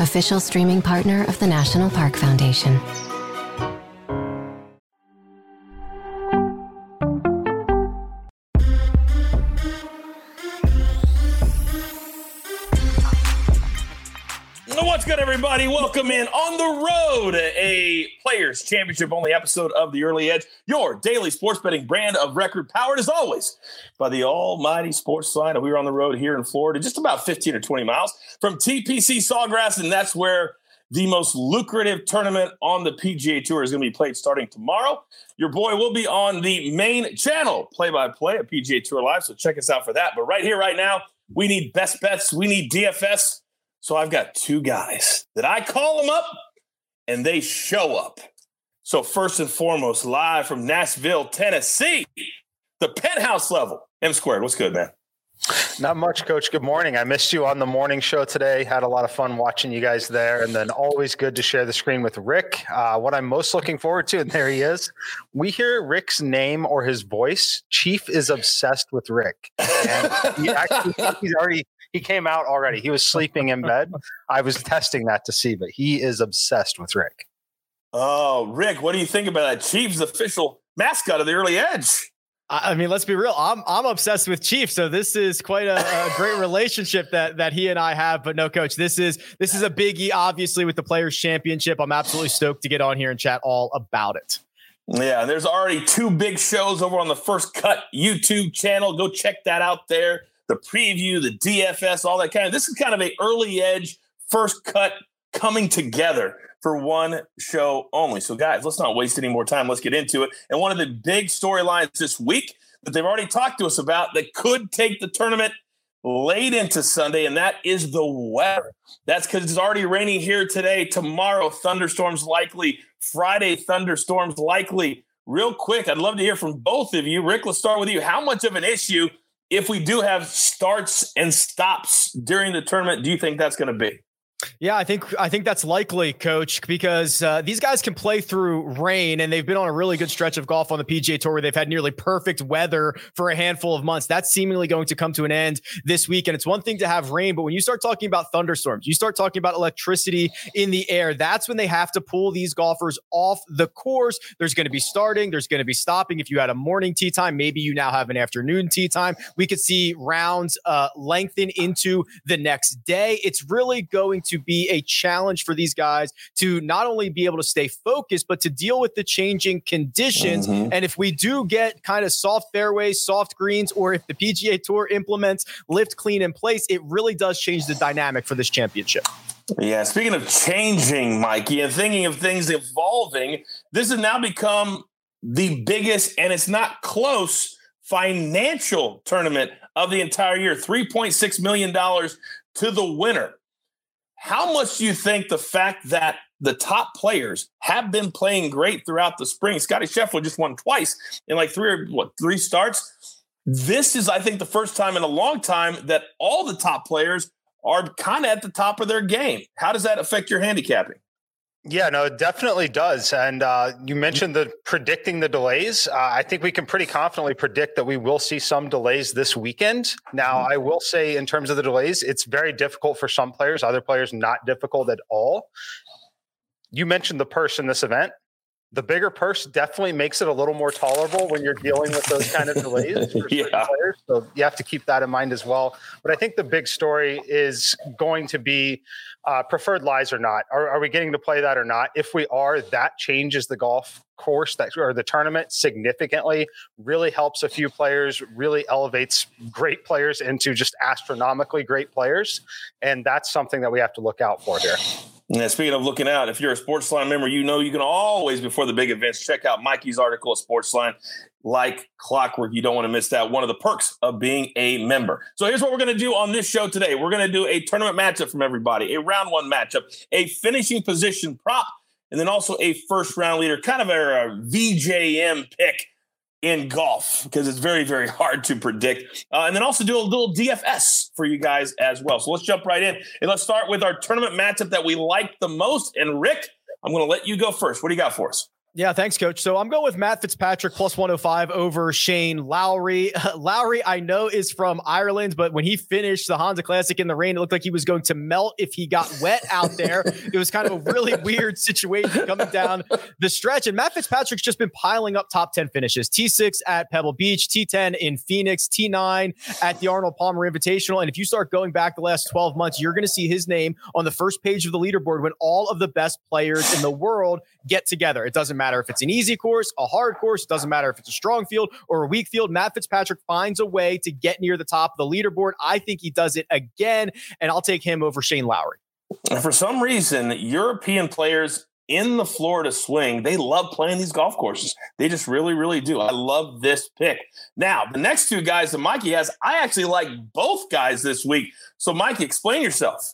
official streaming partner of the National Park Foundation. Everybody? Welcome in on the road, a Players Championship only episode of The Early Edge, your daily sports betting brand of record, powered as always by the almighty SportsLine. We are on the road here in Florida, just about 15 or 20 miles from TPC Sawgrass, and that's where the most lucrative tournament on the PGA Tour is going to be played starting tomorrow. Your boy will be on the main channel, play by play at PGA Tour Live, so check us out for that. But right here, right now, we need best bets, we need DFS. So I've got two guys that I call them up and they show up. So first and foremost, live from Nashville, Tennessee, the penthouse level. M squared, what's good, man? Not much, Coach. Good morning. I missed you on the morning show today. Had a lot of fun watching you guys there, and then always good to share the screen with Rick. Uh, what I'm most looking forward to, and there he is. We hear Rick's name or his voice. Chief is obsessed with Rick, and he actually he's already he came out already. He was sleeping in bed. I was testing that to see, but he is obsessed with Rick. Oh, Rick, what do you think about that? Chief's official mascot of the early edge. I mean, let's be real. I'm I'm obsessed with Chief, so this is quite a, a, great relationship that that he and I have. But no, coach, this is this is a biggie. Obviously, with the Players Championship, I'm absolutely stoked to get on here and chat all about it. Yeah, there's already two big shows over on the First Cut YouTube channel. Go check that out there the preview, the DFS, all that kind of. This is kind of a early edge first cut coming together for one show only. So, guys, let's not waste any more time. Let's get into it. And one of the big storylines this week that they've already talked to us about that could take the tournament late into Sunday, and that is the weather. That's because it's already raining here today. Tomorrow, thunderstorms likely. Friday, thunderstorms likely. Real quick, I'd love to hear from both of you. Rick, let's start with you. How much of an issue if we do have starts and stops during the tournament, do you think that's going to be? Yeah, I think I think that's likely, Coach, because uh, these guys can play through rain, and they've been on a really good stretch of golf on the PGA Tour where they've had nearly perfect weather for a handful of months. That's seemingly going to come to an end this week, and it's one thing to have rain, but when you start talking about thunderstorms, you start talking about electricity in the air. That's when they have to pull these golfers off the course. There's going to be starting, there's going to be stopping. If you had a morning tee time, maybe you now have an afternoon tee time. We could see rounds uh, lengthen into the next day. It's really going to to be a challenge for these guys to not only be able to stay focused, but to deal with the changing conditions. Mm-hmm. And if we do get kind of soft fairways, soft greens, or if the PGA Tour implements lift clean in place, it really does change the dynamic for this championship. Yeah, speaking of changing, Mikey, and thinking of things evolving, this has now become the biggest, and it's not close, financial tournament of the entire year. $3.6 million to the winner. How much do you think the fact that the top players have been playing great throughout the spring? Scottie Scheffler just won twice in like three or what three starts. This is, I think, the first time in a long time that all the top players are kind of at the top of their game. How does that affect your handicapping? Yeah, no, it definitely does. And uh, you mentioned the predicting the delays. Uh, I think we can pretty confidently predict that we will see some delays this weekend. Now, mm-hmm. I will say, in terms of the delays, it's very difficult for some players, other players, not difficult at all. You mentioned the purse in this event. The bigger purse definitely makes it a little more tolerable when you're dealing with those kind of delays for yeah. players. So you have to keep that in mind as well. But I think the big story is going to be uh, preferred lies or not. Are, are we getting to play that or not? If we are, that changes the golf course that or the tournament significantly. Really helps a few players. Really elevates great players into just astronomically great players, and that's something that we have to look out for here. Yeah, speaking of looking out, if you're a Sportsline member, you know you can always, before the big events, check out Mikey's article at Sportsline like clockwork. You don't want to miss that. One of the perks of being a member. So here's what we're going to do on this show today. We're going to do a tournament matchup from everybody, a round one matchup, a finishing position prop, and then also a first round leader, kind of a, a VJM pick in golf because it's very, very hard to predict. Uh, and then also do a little DFS for you guys as well. So let's jump right in and let's start with our tournament matchup that we like the most. And Rick, I'm going to let you go first. What do you got for us? Yeah, thanks, coach. So I'm going with Matt Fitzpatrick plus 105 over Shane Lowry. Lowry, I know, is from Ireland, but when he finished the Honda Classic in the rain, it looked like he was going to melt if he got wet out there. it was kind of a really weird situation coming down the stretch. And Matt Fitzpatrick's just been piling up top 10 finishes T6 at Pebble Beach, T10 in Phoenix, T9 at the Arnold Palmer Invitational. And if you start going back the last 12 months, you're going to see his name on the first page of the leaderboard when all of the best players in the world get together. It doesn't matter if it's an easy course, a hard course, it doesn't matter if it's a strong field or a weak field. Matt Fitzpatrick finds a way to get near the top of the leaderboard. I think he does it again, and I'll take him over Shane Lowry. For some reason, European players in the Florida swing, they love playing these golf courses. They just really, really do. I love this pick. Now, the next two guys that Mikey has, I actually like both guys this week. So, Mikey, explain yourself.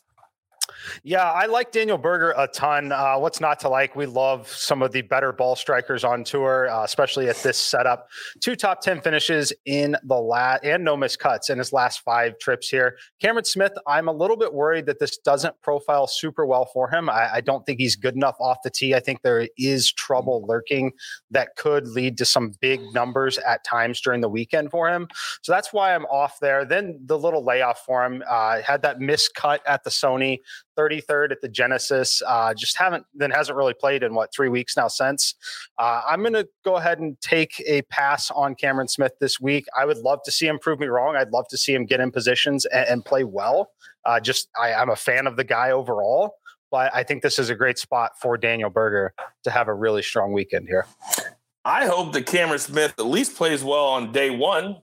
Yeah, I like Daniel Berger a ton. Uh, what's not to like? We love some of the better ball strikers on tour, uh, especially at this setup. Two top 10 finishes in the last and no missed cuts in his last five trips here. Cameron Smith, I'm a little bit worried that this doesn't profile super well for him. I, I don't think he's good enough off the tee. I think there is trouble lurking that could lead to some big numbers at times during the weekend for him. So that's why I'm off there. Then the little layoff for him uh, had that missed cut at the Sony 33rd at the Genesis. Uh, just haven't then hasn't really played in what three weeks now since. Uh, I'm going to go ahead and take a pass on Cameron Smith this week. I would love to see him prove me wrong. I'd love to see him get in positions and, and play well. Uh, just I, I'm a fan of the guy overall. But I think this is a great spot for Daniel Berger to have a really strong weekend here. I hope that Cameron Smith at least plays well on day one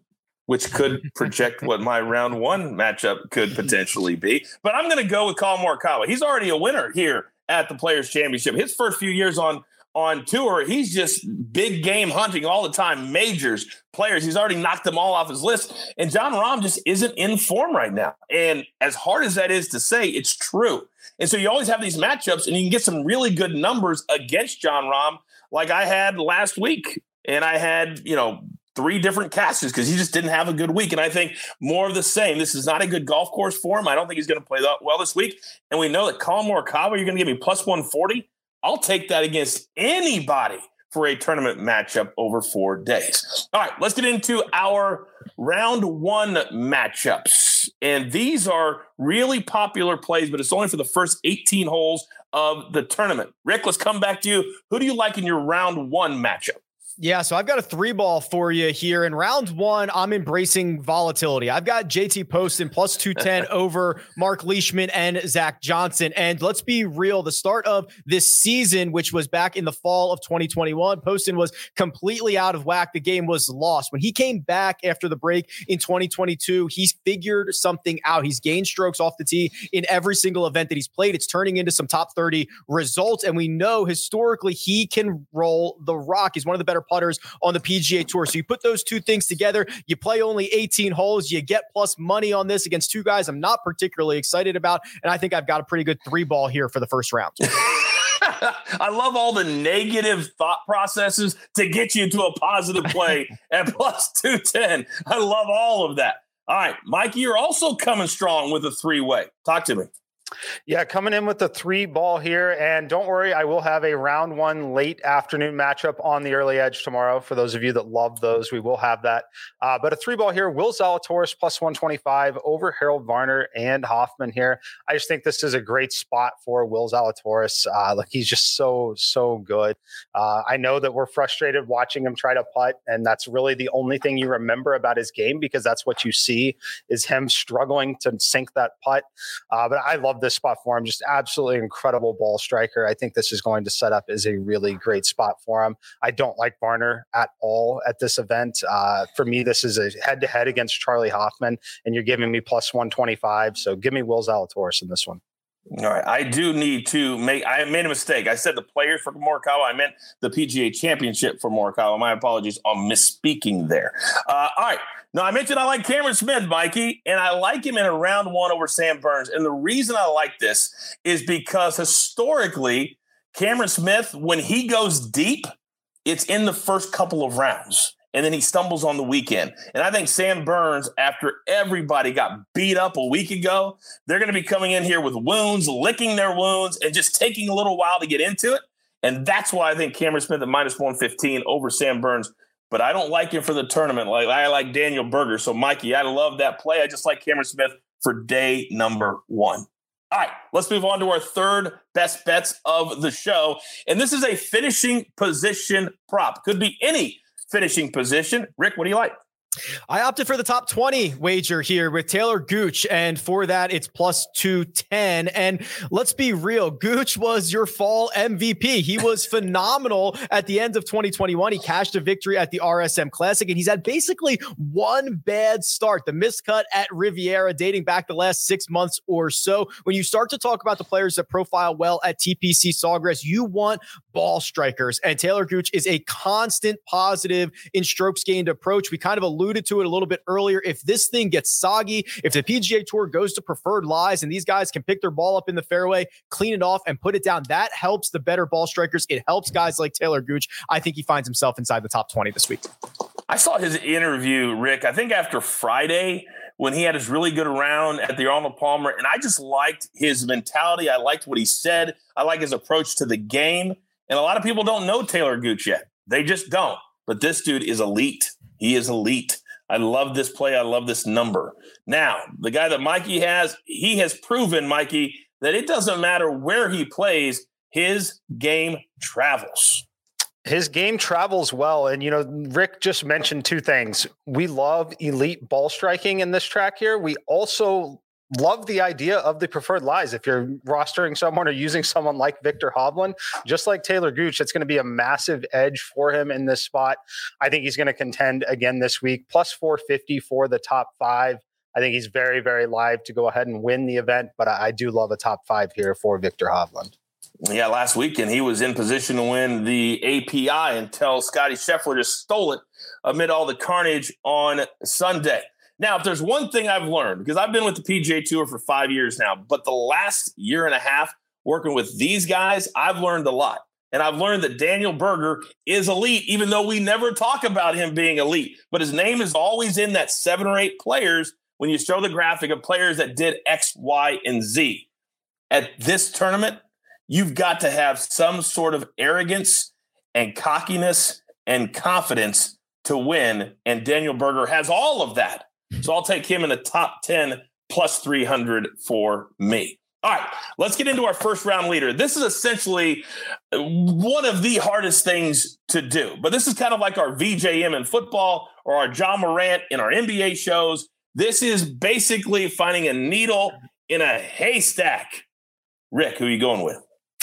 which could project what my round one matchup could potentially be. But I'm going to go with Collin Morikawa. He's already a winner here at the Players Championship. His first few years on on tour, he's just big game hunting all the time, majors, players. He's already knocked them all off his list. And Jon Rahm just isn't in form right now. And as hard as that is to say, it's true. And so you always have these matchups, and you can get some really good numbers against Jon Rahm, like I had last week. And I had, you know, three different casters because he just didn't have a good week. And I think more of the same. This is not a good golf course for him. I don't think he's going to play that well this week. And we know that Collin Morikawa, you're going to give me plus 140. I'll take that against anybody for a tournament matchup over four days. All right, let's get into our round one matchups. And these are really popular plays, but it's only for the first 18 holes of the tournament. Rick, let's come back to you. Who do you like in your round one matchup? Yeah, so I've got a three ball for you here. In round one, I'm embracing volatility. I've got JT Poston plus 210 over Mark Leishman and Zach Johnson. And let's be real, the start of this season, which was back in the fall of 2021, Poston was completely out of whack. The game was lost. When he came back after the break in 2022, he's figured something out. He's gained strokes off the tee in every single event that he's played. It's turning into some top 30 results. And we know historically he can roll the rock. He's one of the better putters on the PGA Tour. So you put those two things together, you play only 18 holes, you get plus money on this against two guys I'm not particularly excited about. And I think I've got a pretty good three ball here for the first round. I love all the negative thought processes to get you to a positive play at plus 210. I love all of that. All right, Mikey, you're also coming strong with a three way. Talk to me. Yeah, coming in with the three ball here. And don't worry, I will have a round one late afternoon matchup on the early edge tomorrow. For those of you that love those, we will have that. Uh, but a three ball here Will Zalatoris plus 125 over Harold Varner and Hoffman here. I just think this is a great spot for Will Zalatoris. Uh, like he's just so, so good. Uh, I know that we're frustrated watching him try to putt, and that's really the only thing you remember about his game because that's what you see is him struggling to sink that putt. Uh, but I love this spot for him. Just absolutely incredible ball striker. I think this is going to set up as a really great spot for him. I don't like Varner at all at this event. Uh, for me, this is a head to head against Charley Hoffman, and you're giving me plus 125. So give me Will Zalatoris in this one. All right. I do need to make, I made a mistake. I said the players for Morikawa. I meant the PGA championship for Morikawa. My apologies on misspeaking there. Uh, all right. Now, I mentioned I like Cameron Smith, Mikey, and I like him in a round one over Sam Burns. And the reason I like this is because historically, Cameron Smith, when he goes deep, it's in the first couple of rounds and then he stumbles on the weekend. And I think Sam Burns, after everybody got beat up a week ago, they're going to be coming in here with wounds, licking their wounds, and just taking a little while to get into it. And that's why I think Cameron Smith at minus 115 over Sam Burns. But I don't like him for the tournament. Like I like Daniel Berger. So Mikey, I love that play. I just like Cameron Smith for day number one. All right, let's move on to our third best bets of the show. And this is a finishing position prop. Could be any finishing position. Rick, what do you like? I opted for the top 20 wager here with Taylor Gooch. And for that, it's plus 210. And let's be real Gooch was your fall MVP. He was phenomenal at the end of 2021. He cashed a victory at the RSM Classic, and he's had basically one bad start the miscut at Riviera dating back the last six months or so. When you start to talk about the players that profile well at TPC Sawgrass, you want ball strikers. And Taylor Gooch is a constant positive in strokes gained approach. We kind of alluded alluded to it a little bit earlier. If this thing gets soggy, if the PGA Tour goes to preferred lies and these guys can pick their ball up in the fairway, clean it off, and put it down, that helps the better ball strikers. It helps guys like Taylor Gooch. I think he finds himself inside the top 20 this week. I saw his interview, Rick, I think after Friday when he had his really good round at the Arnold Palmer. And I just liked his mentality. I liked what he said. I like his approach to the game. And a lot of people don't know Taylor Gooch yet. They just don't. But this dude is elite. He is elite. I love this play. I love this number. Now, the guy that Mikey has, he has proven, Mikey, that it doesn't matter where he plays, his game travels. His game travels well. And, you know, Rick just mentioned two things. We love elite ball striking in this track here. We also love the idea of the preferred lies. If you're rostering someone or using someone like Viktor Hovland, just like Taylor Gooch, it's going to be a massive edge for him in this spot. I think he's going to contend again this week, plus 450 for the top five. I think he's very, very live to go ahead and win the event, but I, do love a top five here for Viktor Hovland. Yeah, last weekend he was in position to win the API until Scottie Scheffler just stole it amid all the carnage on Sunday. Now, if there's one thing I've learned, because I've been with the PGA Tour for five years now, but the last year and a half working with these guys, I've learned a lot. And I've learned that Daniel Berger is elite, even though we never talk about him being elite. But his name is always in that seven or eight players when you show the graphic of players that did X, Y, and Z. At this tournament, you've got to have some sort of arrogance and cockiness and confidence to win. And Daniel Berger has all of that. So I'll take him in the top 10 plus 300 for me. All right, let's get into our first round leader. This is essentially uh, one of the hardest things to do, but this is kind of like our VJM in football or our Ja Morant in our NBA shows. This is basically finding a needle in a haystack. Rick, who are you going with?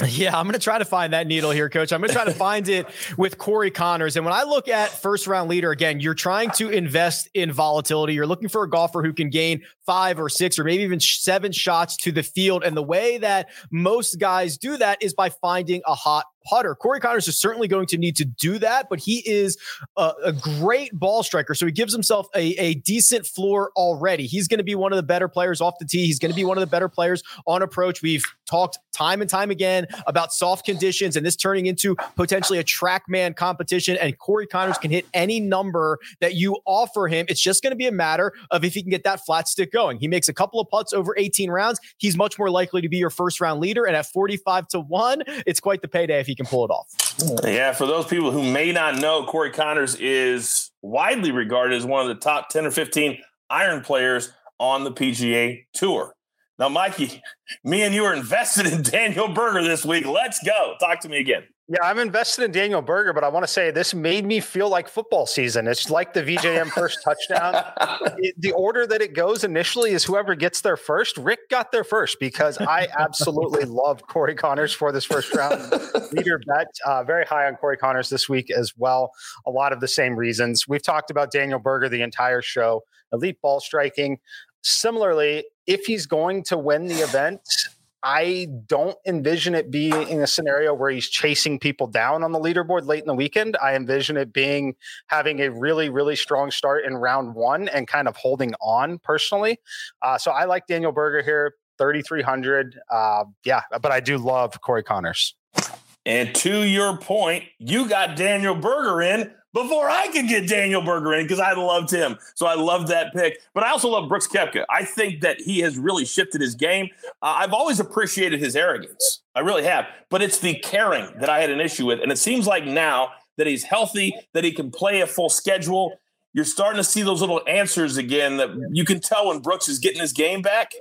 Yeah, I'm going to try to find that needle here, coach. I'm going to try to find it with Corey Conners. And when I look at first round leader, again, you're trying to invest in volatility. You're looking for a golfer who can gain five or six or maybe even seven shots to the field. And the way that most guys do that is by finding a hot putter. Corey Conners is certainly going to need to do that, but he is a, a great ball striker. So he gives himself a, a decent floor already. He's going to be one of the better players off the tee. He's going to be one of the better players on approach. We've talked time and time again about soft conditions and this turning into potentially a TrackMan competition. And Corey Conners can hit any number that you offer him. It's just going to be a matter of if he can get that flat stick going. He makes a couple of putts over 18 rounds. He's much more likely to be your first round leader. And at 45 to 1, it's quite the payday if he can pull it off. Yeah, for those people who may not know, Corey Conners is widely regarded as one of the top 10 or 15 iron players on the PGA Tour. Now, Mikey, me and you are invested in Daniel Berger this week. Let's go. Talk to me again. Yeah, I'm invested in Daniel Berger, but I want to say this made me feel like football season. It's like the VJM first touchdown. It, the order that it goes initially is whoever gets there first. Rick got there first because I absolutely love Corey Conners for this first round leader bet. Uh, very high on Corey Conners this week as well. A lot of the same reasons. We've talked about Daniel Berger the entire show. Elite ball striking. Similarly, if he's going to win the event, I don't envision it being in a scenario where he's chasing people down on the leaderboard late in the weekend. I envision it being having a really, really strong start in round one and kind of holding on personally. Uh, so I like Daniel Berger here, 3,300. Uh, yeah, but I do love Corey Conners. And to your point, you got Daniel Berger in before I could get Daniel Berger in because I loved him. So I loved that pick. But I also love Brooks Koepka. I think that he has really shifted his game. Uh, I've always appreciated his arrogance. I really have. But it's the caring that I had an issue with. And it seems like now that he's healthy, that he can play a full schedule, you're starting to see those little answers again that you can tell when Brooks is getting his game back.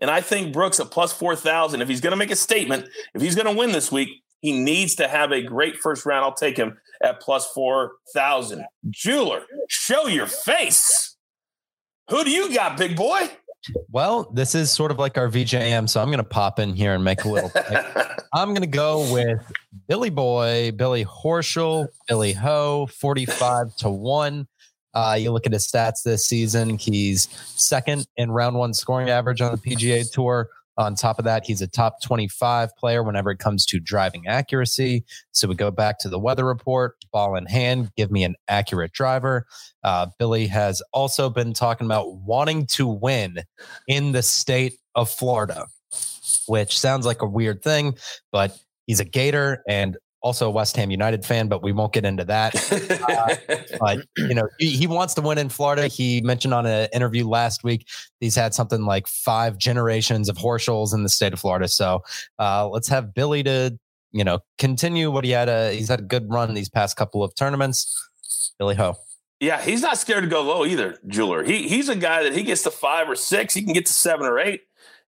And I think Brooks at plus 4,000, if he's going to make a statement, if he's going to win this week, he needs to have a great first round. I'll take him at plus 4,000. Jeweler, show your face. Who do you got, big boy? Well, this is sort of like our VJM, so I'm going to pop in here and make a little. I'm going to go with Billy Boy, Billy Horschel, Billy Ho, 45 to 1. Uh, you look at his stats this season, he's second in round one scoring average on the PGA Tour, on top of that, he's a top 25 player whenever it comes to driving accuracy. So we go back to the weather report, ball in hand, give me an accurate driver. Uh, Billy has also been talking about wanting to win in the state of Florida, which sounds like a weird thing, but he's a Gator and also a West Ham United fan, but we won't get into that. Uh, but you know, he, he, wants to win in Florida. He mentioned on an interview last week he's had something like five generations of Horschels in the state of Florida. So uh, let's have Billy to you know continue what he had. A, he's had a good run these past couple of tournaments. Billy Ho. Yeah, he's not scared to go low either, Jeweler. He he's a guy that he gets to five or six, he can get to seven or eight.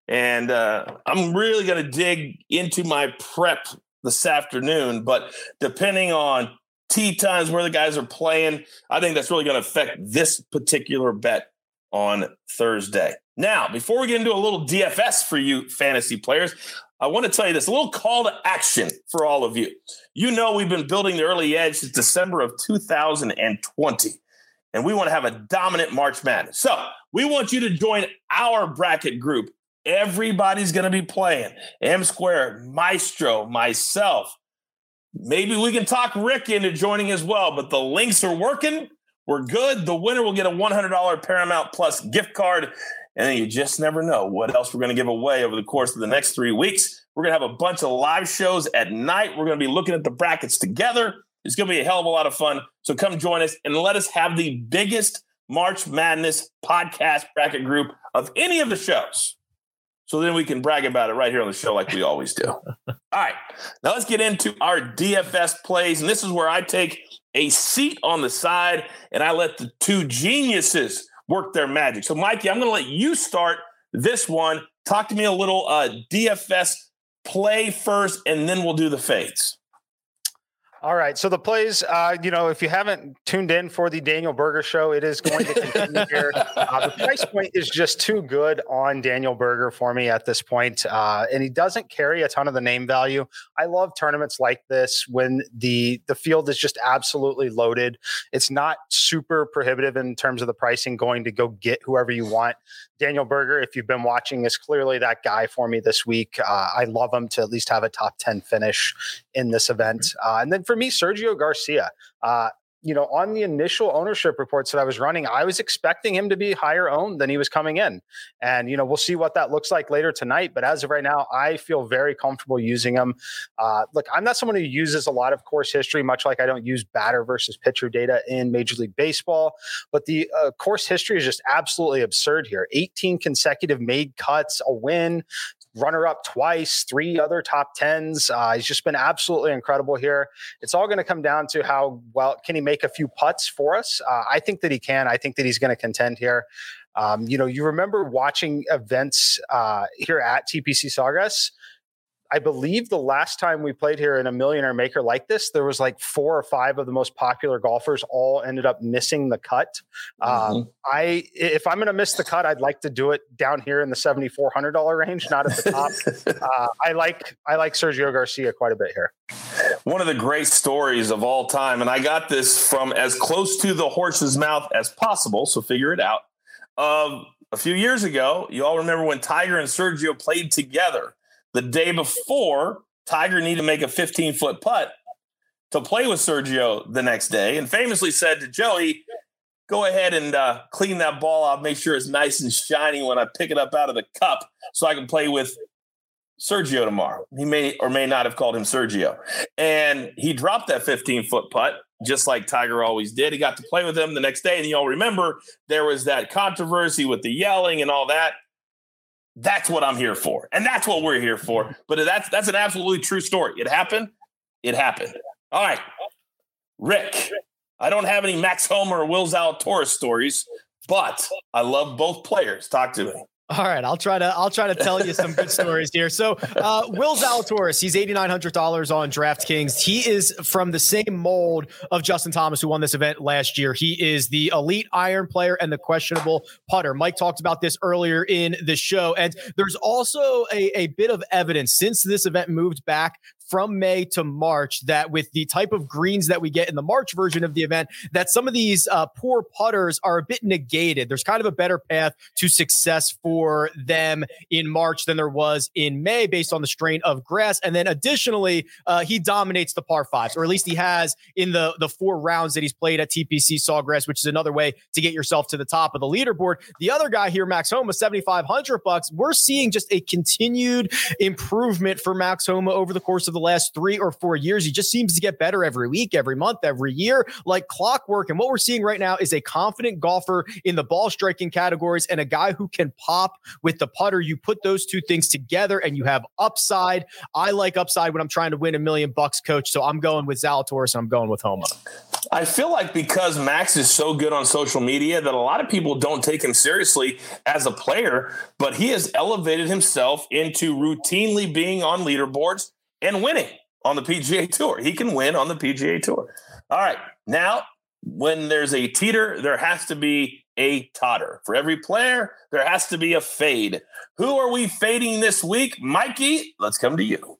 And uh, I'm really going to dig into my prep this afternoon. But depending on tee times where the guys are playing, I think that's really going to affect this particular bet on Thursday. Now, before we get into a little DFS for you fantasy players, I want to tell you this a little call to action for all of you. You know, we've been building the early edge since December of 2020, and we want to have a dominant March Madness. So we want you to join our bracket group Everybody's going to be playing. M Square, Maestro, myself. Maybe we can talk Rick into joining as well, but the links are working. We're good. The winner will get a $100 Paramount Plus gift card. And you just never know what else we're going to give away over the course of the next three weeks. We're going to have a bunch of live shows at night. We're going to be looking at the brackets together. It's going to be a hell of a lot of fun. So come join us and let us have the biggest March Madness podcast bracket group of any of the shows. So then we can brag about it right here on the show, like we always do. All right. Now let's get into our DFS plays. And this is where I take a seat on the side and I let the two geniuses work their magic. So, Mikey, I'm going to let you start this one. Talk to me a little uh, DFS play first, and then we'll do the fades. All right. So the plays, uh, you know, if you haven't tuned in for the Daniel Berger show, it is going to continue here. Uh, the price point is just too good on Daniel Berger for me at this point. Uh, and he doesn't carry a ton of the name value. I love tournaments like this when the the field is just absolutely loaded. It's not super prohibitive in terms of the pricing going to go get whoever you want. Daniel Berger, if you've been watching, is clearly that guy for me this week. Uh, I love him to at least have a top 10 finish in this event. Uh, and then for me, Sergio Garcia. Uh, you know, on the initial ownership reports that I was running, I was expecting him to be higher owned than he was coming in. And, you know, we'll see what that looks like later tonight. But as of right now, I feel very comfortable using him. Uh, look, I'm not someone who uses a lot of course history, much like I don't use batter versus pitcher data in Major League Baseball. But the uh, course history is just absolutely absurd here 18 consecutive made cuts, a win, runner up twice, three other top tens. Uh, he's just been absolutely incredible here. It's all going to come down to how well can he make a few putts for us. Uh, I think that he can. I think that he's going to contend here. Um, you know, you remember watching events uh, here at TPC Sawgrass I believe the last time we played here in a millionaire maker like this, there was like four or five of the most popular golfers all ended up missing the cut. Um, mm-hmm. Um, I if I'm going to miss the cut, I'd like to do it down here in the seventy four hundred dollar range, not at the top. uh, I like I like Sergio Garcia quite a bit here. One of the great stories of all time, and I got this from as close to the horse's mouth as possible, so figure it out. Um, a few years ago, you all remember when Tiger and Sergio played together the day before, Tiger needed to make a 15 foot putt to play with Sergio the next day and famously said to Joey, Go ahead and uh, clean that ball out, make sure it's nice and shiny when I pick it up out of the cup so I can play with Sergio tomorrow. He may or may not have called him Sergio. And he dropped that 15 foot putt, just like Tiger always did. He got to play with him the next day. And you all remember there was that controversy with the yelling and all that. That's what I'm here for. And that's what we're here for. But that's that's an absolutely true story. It happened. It happened. All right. Rick, I don't have any Max Homa or Will Zalatoris stories, but I love both players. Talk to me. All right, I'll try to I'll try to tell you some good stories here. So, uh, Will Zalatoris, he's eighty nine hundred dollars on DraftKings. He is from the same mold of Justin Thomas, who won this event last year. He is the elite iron player and the questionable putter. Mike talked about this earlier in the show, and there's also a, a bit of evidence since this event moved back from May to March that with the type of greens that we get in the March version of the event, that some of these uh, poor putters are a bit negated. There's kind of a better path to success for them in March than there was in May based on the strain of grass. And then additionally, uh, he dominates the par fives, or at least he has in the, the four rounds that he's played at TPC Sawgrass, which is another way to get yourself to the top of the leaderboard. The other guy here, Max Homa, 7,500 bucks. We're seeing just a continued improvement for Max Homa over the course of the last three or four years. He just seems to get better every week, every month, every year, like clockwork. And what we're seeing right now is a confident golfer in the ball striking categories and a guy who can pop with the putter. You put those two things together and you have upside. I like upside when I'm trying to win a million bucks, coach. So I'm going with Zalatoris and I'm going with Homa. I feel like because Max is so good on social media that a lot of people don't take him seriously as a player, but he has elevated himself into routinely being on leaderboards and winning on the PGA Tour. He can win on the PGA Tour. All right. Now, when there's a teeter, there has to be a totter. For every player, there has to be a fade. Who are we fading this week? Mikey, let's come to you.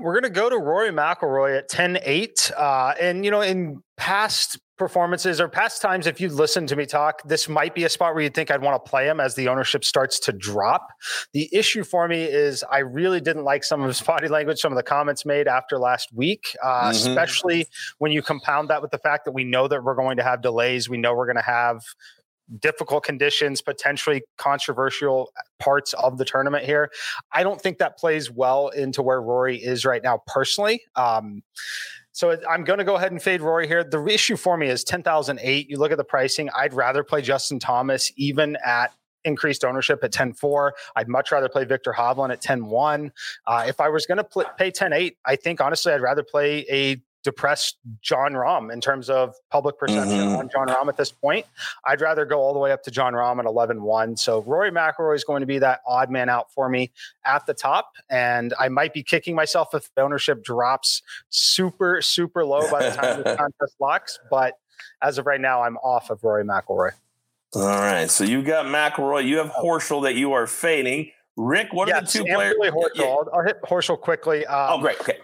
We're going to go to Rory McIlroy at 10 8. Uh, and, you know, in past performances or past times, if you listen to me talk, this might be a spot where you'd think I'd want to play him as the ownership starts to drop. The issue for me is I really didn't like some of his body language, some of the comments made after last week, uh, mm-hmm. especially when you compound that with the fact that we know that we're going to have delays. We know we're going to have difficult conditions, potentially controversial parts of the tournament here. I don't think that plays well into where Rory is right now, personally. Um, so I'm going to go ahead and fade Rory here. The issue for me is 10,008. You look at the pricing, I'd rather play Justin Thomas even at increased ownership at 10-4. I'd much rather play Viktor Hovland at 10-1. Uh, if I was going to pay 10-8, I think honestly I'd rather play a depress Jon Rahm in terms of public perception mm-hmm. on Jon Rahm at this point. I'd rather go all the way up to Jon Rahm at 11 1. So Rory McIlroy is going to be that odd man out for me at the top. And I might be kicking myself if the ownership drops super, super low by the time the contest locks. But as of right now, I'm off of Rory McIlroy. All right. So you got McIlroy, you have Horschel that you are fading. Rick, what are the two players? Horschel. Yeah. I'll, I'll, hit Horschel quickly. Um, oh, great. Okay.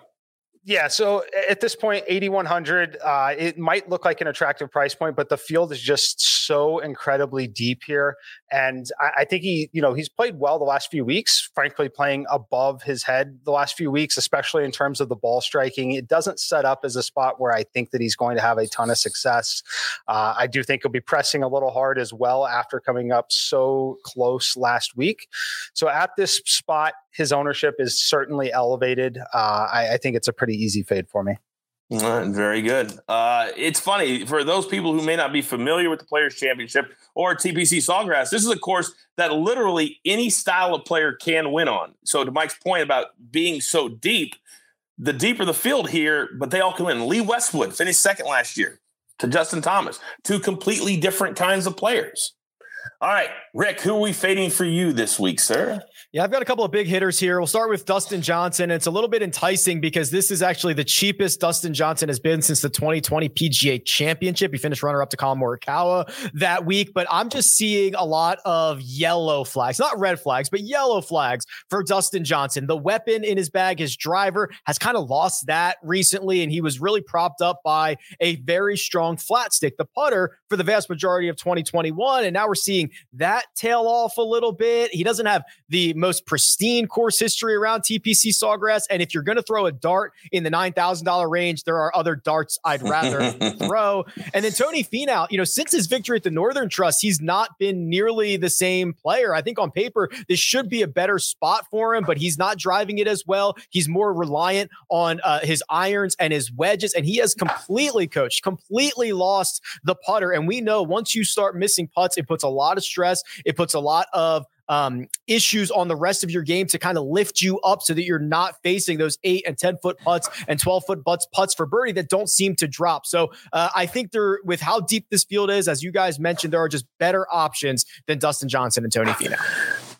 Yeah, so at this point, 8100, uh, it might look like an attractive price point, but the field is just so incredibly deep here. And I, I, think he, you know, he's played well the last few weeks, frankly, playing above his head the last few weeks, especially in terms of the ball striking. It doesn't set up as a spot where I think that he's going to have a ton of success. Uh, I do think he'll be pressing a little hard as well after coming up so close last week. So at this spot, his ownership is certainly elevated. Uh, I, I think it's a pretty easy fade for me. very good. Uh, it's funny for those people who may not be familiar with the Players Championship or TPC Sawgrass. This is a course that literally any style of player can win on. So to Mike's point about being so deep, the deeper the field here, but they all can win. Lee Westwood finished second last year to Justin Thomas, two completely different kinds of players. All right, Rick, who are we fading for you this week, sir? Yeah, I've got a couple of big hitters here. We'll start with Dustin Johnson. It's a little bit enticing because this is actually the cheapest Dustin Johnson has been since the 2020 PGA Championship. He finished runner up to Collin Morikawa that week, but I'm just seeing a lot of yellow flags, not red flags, but yellow flags for Dustin Johnson. The weapon in his bag, his driver, has kind of lost that recently, and he was really propped up by a very strong flat stick, the putter, for the vast majority of 2021. And now we're seeing that tail off a little bit. He doesn't have the most pristine course history around TPC Sawgrass. And if you're going to throw a dart in the $9,000 range, there are other darts I'd rather throw. And then Tony Finau, you know, since his victory at the Northern Trust, he's not been nearly the same player. I think on paper, this should be a better spot for him, but he's not driving it as well. He's more reliant on uh, his irons and his wedges, and he has completely coached, completely lost the putter. And we know once you start missing putts, it puts a lot of stress. It puts a lot of um, issues on the rest of your game to kind of lift you up so that you're not facing those eight and 10 foot putts and 12 foot butts putts for birdie that don't seem to drop. So uh, I think there, with how deep this field is, as you guys mentioned, there are just better options than Dustin Johnson and Tony Finau.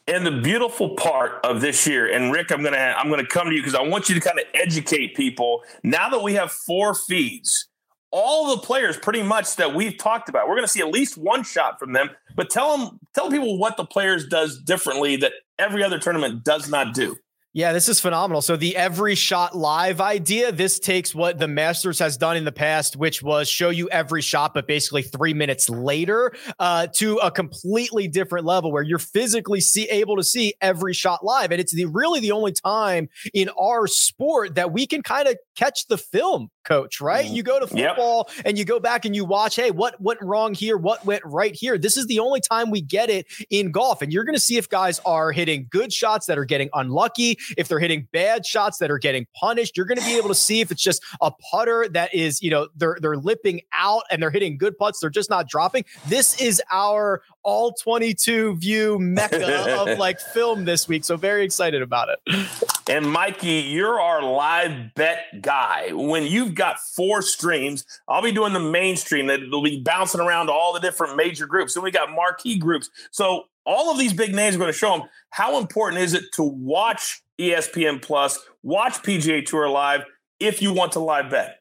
And the beautiful part of this year, and Rick, I'm gonna I'm gonna come to you because I want you to kind of educate people. Now that we have four feeds, all the players pretty much that we've talked about. We're going to see at least one shot from them. But tell them, tell people what the players does differently that every other tournament does not do. Yeah, this is phenomenal. So the every shot live idea, this takes what the Masters has done in the past, which was show you every shot, but basically three minutes later, uh, to a completely different level where you're physically see able to see every shot live, and it's the really the only time in our sport that we can kind of catch the film coach, right? Mm-hmm. You go to football yep. and you go back and you watch, hey, what went wrong here? What went right here? This is the only time we get it in golf. And you're going to see if guys are hitting good shots that are getting unlucky, if they're hitting bad shots that are getting punished. You're going to be able to see if it's just a putter that is, you know, they're they're lipping out and they're hitting good putts, they're just not dropping. This is our all 22 view mecca of like film this week. So very excited about it. And Mikey, you're our live bet guy. When you've got four streams, I'll be doing the mainstream that will be bouncing around all the different major groups. And we got marquee groups. So all of these big names are going to show them how important is it to watch ESPN Plus, watch PGA Tour Live if you want to live bet.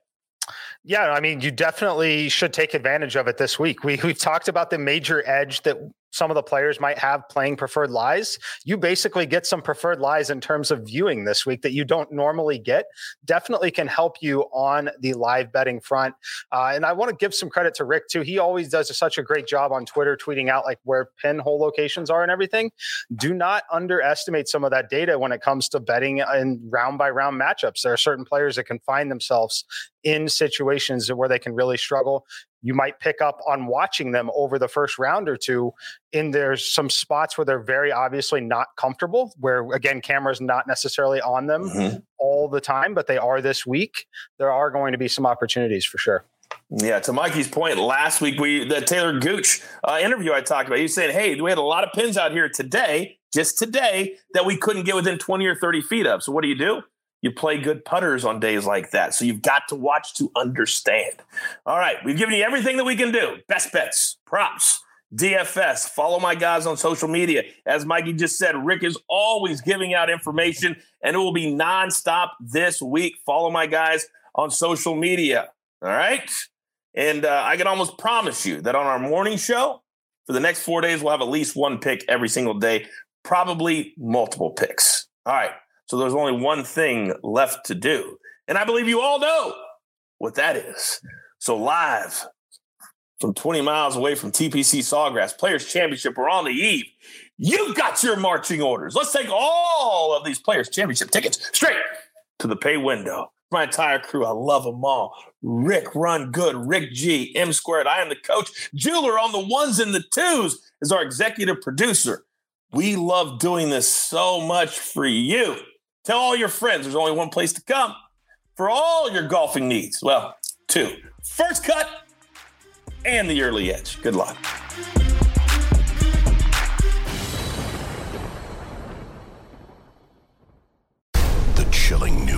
Yeah, I mean, you definitely should take advantage of it this week. We we've talked about the major edge that some of the players might have playing preferred lies. You basically get some preferred lies in terms of viewing this week that you don't normally get. Definitely can help you on the live betting front. Uh, and I want to give some credit to Rick too. He always does such a great job on Twitter, tweeting out like where pinhole locations are and everything. Do not underestimate some of that data when it comes to betting in round by round matchups. There are certain players that can find themselves in situations where they can really struggle you might pick up on watching them over the first round or two in there's some spots where they're very obviously not comfortable where again cameras not necessarily on them mm-hmm. all the time but they are this week there are going to be some opportunities for sure yeah, to Mikey's point, last week we the Taylor Gooch uh, interview I talked about. He was saying, "Hey, we had a lot of pins out here today, just today, that we couldn't get within twenty or thirty feet of. So what do you do? You play good putters on days like that. So you've got to watch to understand. All right, we've given you everything that we can do best bets, props, DFS. Follow my guys on social media. As Mikey just said, Rick is always giving out information and it will be nonstop this week. Follow my guys on social media. All right. And uh, I can almost promise you that on our morning show for the next four days, we'll have at least one pick every single day, probably multiple picks. All right. So there's only one thing left to do. And I believe you all know what that is. So live from 20 miles away from TPC Sawgrass Players Championship, we're on the eve. You've got your marching orders. Let's take all of these Players Championship tickets straight to the pay window. My entire crew, I love them all. Rick Run Good, Rick G, M Squared. I am the coach. Jeweler on the ones and the twos is our executive producer. We love doing this so much for you. Tell all your friends there's only one place to come for all your golfing needs. Well, two. First cut and the early edge. Good luck. The chilling